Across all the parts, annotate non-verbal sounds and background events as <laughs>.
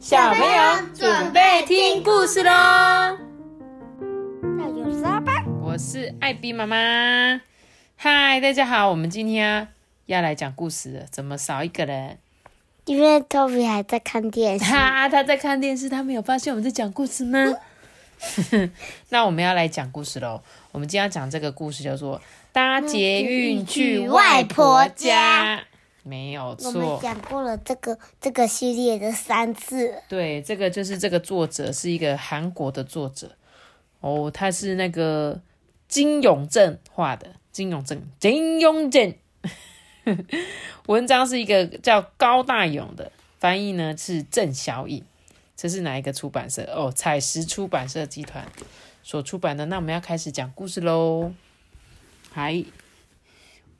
小朋友准备听故事喽！那有沙吧？我是艾比妈妈。嗨，大家好，我们今天要来讲故事了。怎么少一个人？因为 Toby 还在看电视。哈，他在看电视，他没有发现我们在讲故事吗？<laughs> 那我们要来讲故事喽。我们今天要讲这个故事叫做“搭捷运去外婆家”。没有我们错，讲过了这个这个系列的三次。对，这个就是这个作者是一个韩国的作者哦，他是那个金永正画的，金永正，金永正。<laughs> 文章是一个叫高大勇的，翻译呢是郑小颖。这是哪一个出版社？哦，彩石出版社集团所出版的。那我们要开始讲故事喽。嗨，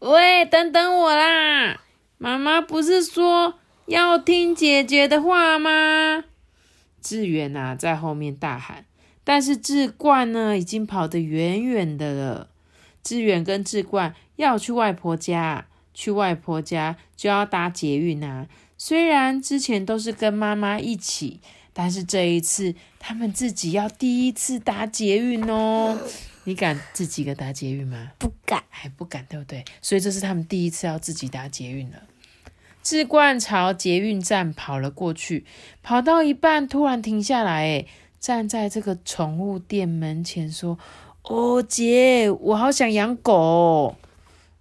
喂，等等我啦！妈妈不是说要听姐姐的话吗？志远呐、在后面大喊，但是志冠呢已经跑得远远的了。志远跟志冠要去外婆家，去外婆家就要搭捷运啊。虽然之前都是跟妈妈一起，但是这一次他们自己要第一次搭捷运哦。你敢自己一个搭捷运吗？不敢。还不敢，对不对？所以这是他们第一次要自己搭捷运了。志冠朝捷运站跑了过去，跑到一半突然停下来，哎，站在这个宠物店门前说：“哦，姐，我好想养狗哦。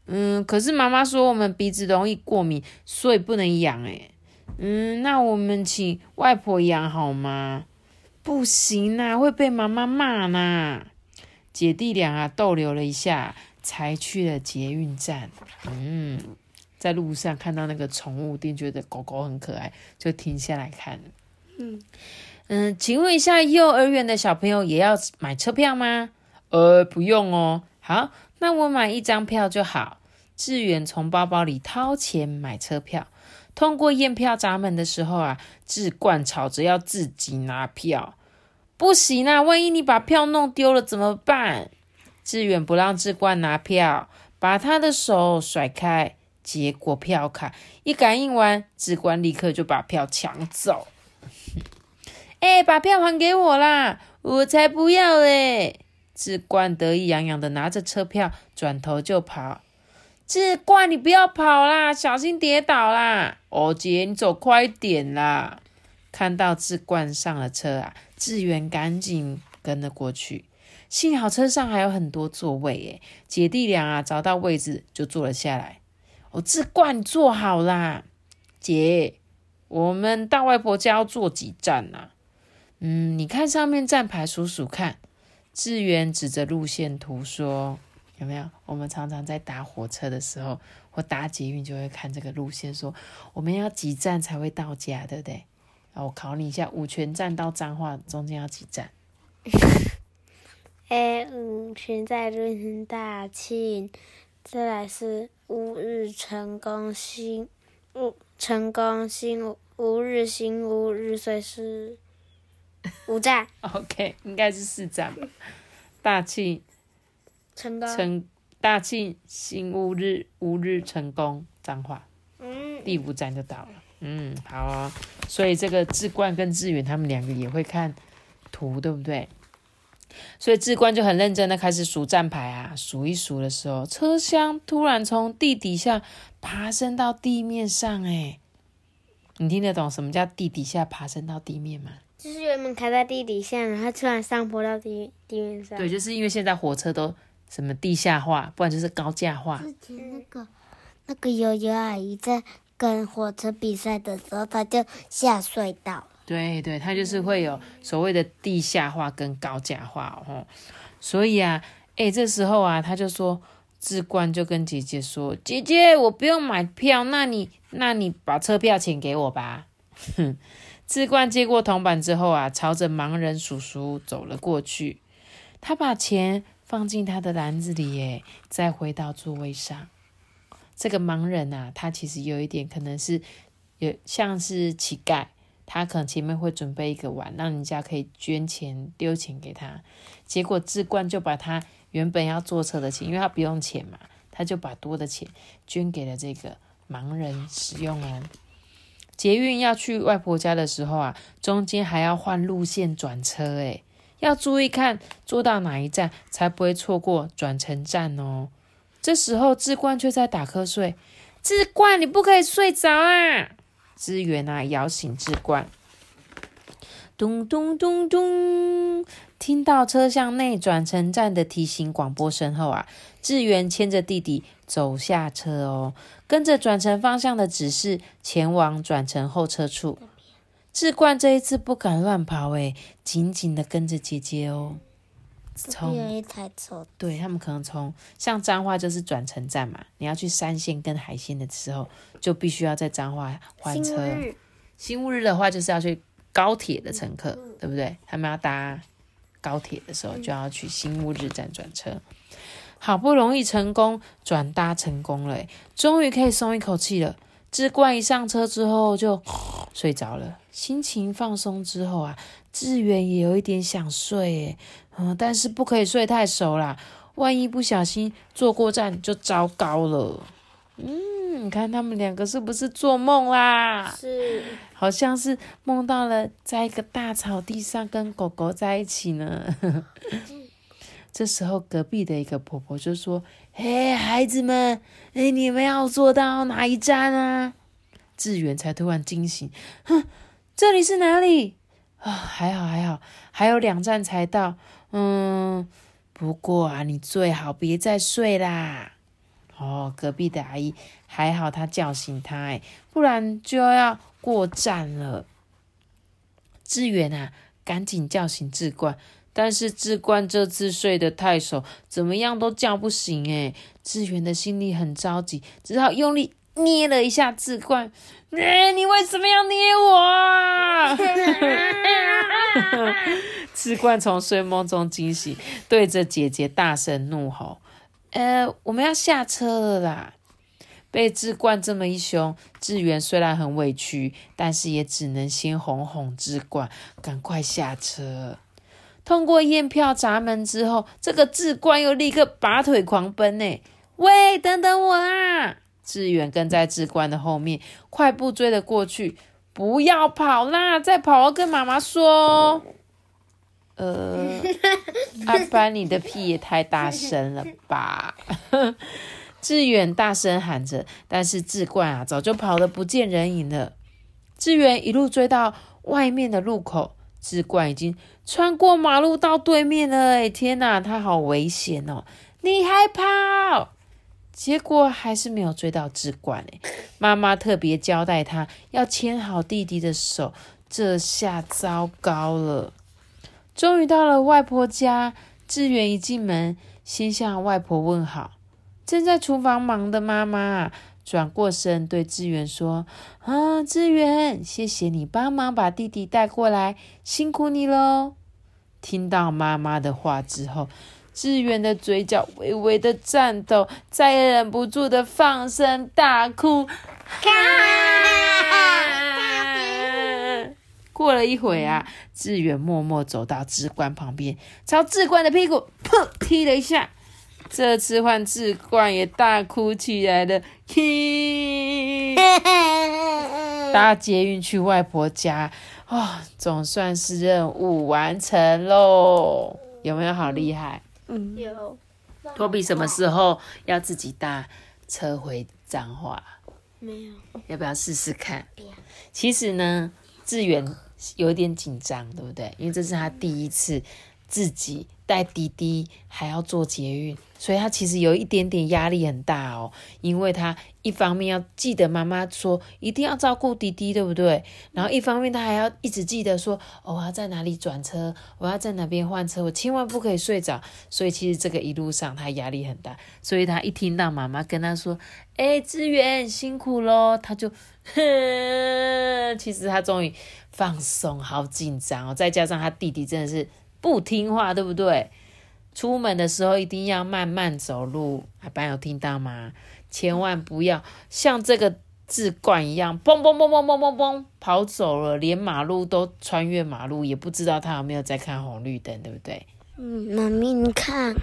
嗯，可是妈妈说我们鼻子容易过敏，所以不能养。哎，嗯，那我们请外婆养好吗？不行啊，会被妈妈骂呢。姐弟俩啊逗留了一下，才去了捷运站。嗯，在路上看到那个宠物店，觉得狗狗很可爱，就停下来看。嗯嗯，请问一下，幼儿园的小朋友也要买车票吗？呃，不用哦。好，那我买一张票就好。志远从包包里掏钱买车票。通过验票闸门的时候啊，志冠吵着要自己拿票。不行啊，万一你把票弄丢了怎么办？志远不让志冠拿票，把他的手甩开。结果票卡一感应完，志冠立刻就把票抢走。<laughs> 哎、把票还给我啦！我才不要嘞！志冠得意洋洋的拿着车票，转头就跑。志冠，你不要跑啦，小心跌倒啦！哦，姐，你走快点啦！看到志冠上了车啊，志远赶紧跟了过去。幸好车上还有很多座位耶，姐弟俩啊找到位置就坐了下来。哦，志冠，坐好啦。姐，我们到外婆家要坐几站呐、嗯，你看上面站牌数数看。志远指着路线图说：“有没有？我们常常在搭火车的时候或搭捷运，就会看这个路线，说我们要几站才会到家，对不对？啊，我考你一下，五泉站到彰化中间要几站？<laughs> 哎，嗯，全在润大庆，再来是乌日成功新，乌成功新乌乌日新乌日，所以是五站 <laughs> OK，应该是四站吧。大庆、成功。成大庆、新乌日、乌日成功、彰化。嗯，第五站就到了。嗯，好啊、所以这个志冠跟志远他们两个也会看图，对不对？所以志冠就很认真的开始数站牌啊，数一数的时候，车厢突然从地底下爬升到地面上，哎，你听得懂什么叫地底下爬升到地面吗？就是原本开在地底下，然后突然上坡到地地面上。对，就是因为现在火车都什么地下化，不然就是高架化。之前那个那个悠悠阿姨在跟火车比赛的时候，他就下隧道。对对，他就是会有所谓的地下化跟高架化哦。所以啊，哎，这时候啊，他就说，志冠就跟姐姐说：“姐姐，我不用买票，那你那你把车票钱给我吧。”哼，志冠接过铜板之后啊，朝着盲人叔叔走了过去。他把钱放进他的篮子里，耶，再回到座位上。这个盲人啊，他其实有一点可能是有像是乞丐。他可能前面会准备一个碗，让人家可以捐钱丢钱给他。结果志冠就把他原本要坐车的钱，因为他不用钱嘛，他就把多的钱捐给了这个盲人使用哦。捷运要去外婆家的时候啊，中间还要换路线转车，诶，要注意看坐到哪一站，才不会错过转乘站哦。这时候志冠却在打瞌睡，志冠，你不可以睡着啊！志远啊，摇醒志冠。咚咚咚咚，听到车厢内转乘站的提醒广播声后啊，志远牵着弟弟走下车哦，跟着转乘方向的指示前往转乘候车处。志冠这一次不敢乱跑，诶，紧紧的跟着姐姐哦。从一台车，对他们可能从像彰化就是转乘站嘛，你要去三线跟海线的时候，就必须要在彰化换车。新乌日的话就是要去。高铁的乘客对不对？他们要搭高铁的时候，就要去新乌日站转车。好不容易成功转搭成功了，终于可以松一口气了。志冠一上车之后就 <sniffs> 睡着了，心情放松之后啊，志远也有一点想睡，嗯，但是不可以睡太熟啦，万一不小心坐过站就糟糕了。嗯，你看他们两个是不是做梦啦？是，好像是梦到了在一个大草地上跟狗狗在一起呢。这时候隔壁的一个婆婆就说：“嘿，孩子们，哎，你们要坐到哪一站啊？”志远才突然惊醒，哼，这里是哪里？啊，还好还好，还有两站才到。嗯，不过啊，你最好别再睡啦。哦，隔壁的阿姨还好，她叫醒他，哎，不然就要过站了。志远啊，赶紧叫醒志冠，但是志冠这次睡得太熟，怎么样都叫不醒，哎，志远的心里很着急，只好用力捏了一下志冠。哎，你为什么要捏我？<laughs> 志冠从睡梦中惊醒，对着姐姐大声怒吼。呃，我们要下车了啦！被志冠这么一凶，志远虽然很委屈，但是也只能先哄哄志冠，赶快下车。通过验票闸门之后，这个志冠又立刻拔腿狂奔呢！喂，等等我啊！志远跟在志冠的后面，快步追了过去。不要跑啦！再跑要跟妈妈说。呃，<laughs> 阿班，你的屁也太大声了吧！<laughs> 志远大声喊着，但是志冠啊，早就跑得不见人影了。志远一路追到外面的路口，志冠已经穿过马路到对面了。哎，天哪，他好危险哦！你还跑？结果还是没有追到志冠。哎，妈妈特别交代他要牵好弟弟的手，这下糟糕了。终于到了外婆家，志远一进门，先向外婆问好。正在厨房忙的妈妈转过身对志远说：“啊，志远，谢谢你帮忙把弟弟带过来，辛苦你喽。”听到妈妈的话之后，志远的嘴角微微的颤抖，再也忍不住的放声大哭。过了一会啊，志远默默走到志冠旁边，朝志冠的屁股砰踢了一下。这次换志冠也大哭起来了。嘿，<laughs> 搭捷运去外婆家，哦，总算是任务完成喽！有没有好厉害？嗯，有。托比什么时候要自己搭车回彰化？没有。要不要试试看？其实呢，志远。有点紧张，对不对？因为这是他第一次自己带弟弟，还要做捷运，所以他其实有一点点压力很大哦。因为他一方面要记得妈妈说一定要照顾弟弟，对不对？然后一方面他还要一直记得说，我要在哪里转车，我要在哪边换车，我千万不可以睡着。所以其实这个一路上他压力很大。所以他一听到妈妈跟他说：“哎，志远辛苦喽”，他就，哼 <laughs> 其实他终于。放松，好紧张哦！再加上他弟弟真的是不听话，对不对？出门的时候一定要慢慢走路，阿班有听到吗？千万不要像这个志冠一样，嘣嘣嘣嘣嘣嘣嘣跑走了，连马路都穿越马路，也不知道他有没有在看红绿灯，对不对？嗯，妈咪，你看，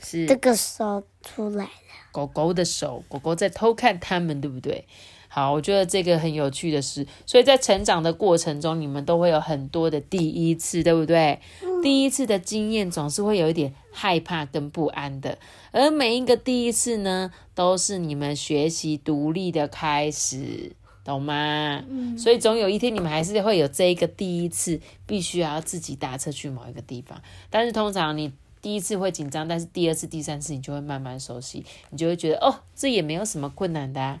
是这个手出来了，狗狗的手，狗狗在偷看他们，对不对？好，我觉得这个很有趣的是，所以在成长的过程中，你们都会有很多的第一次，对不对？第一次的经验总是会有一点害怕跟不安的，而每一个第一次呢，都是你们学习独立的开始，懂吗？嗯。所以总有一天你们还是会有这一个第一次，必须要自己搭车去某一个地方。但是通常你第一次会紧张，但是第二次、第三次你就会慢慢熟悉，你就会觉得哦，这也没有什么困难的。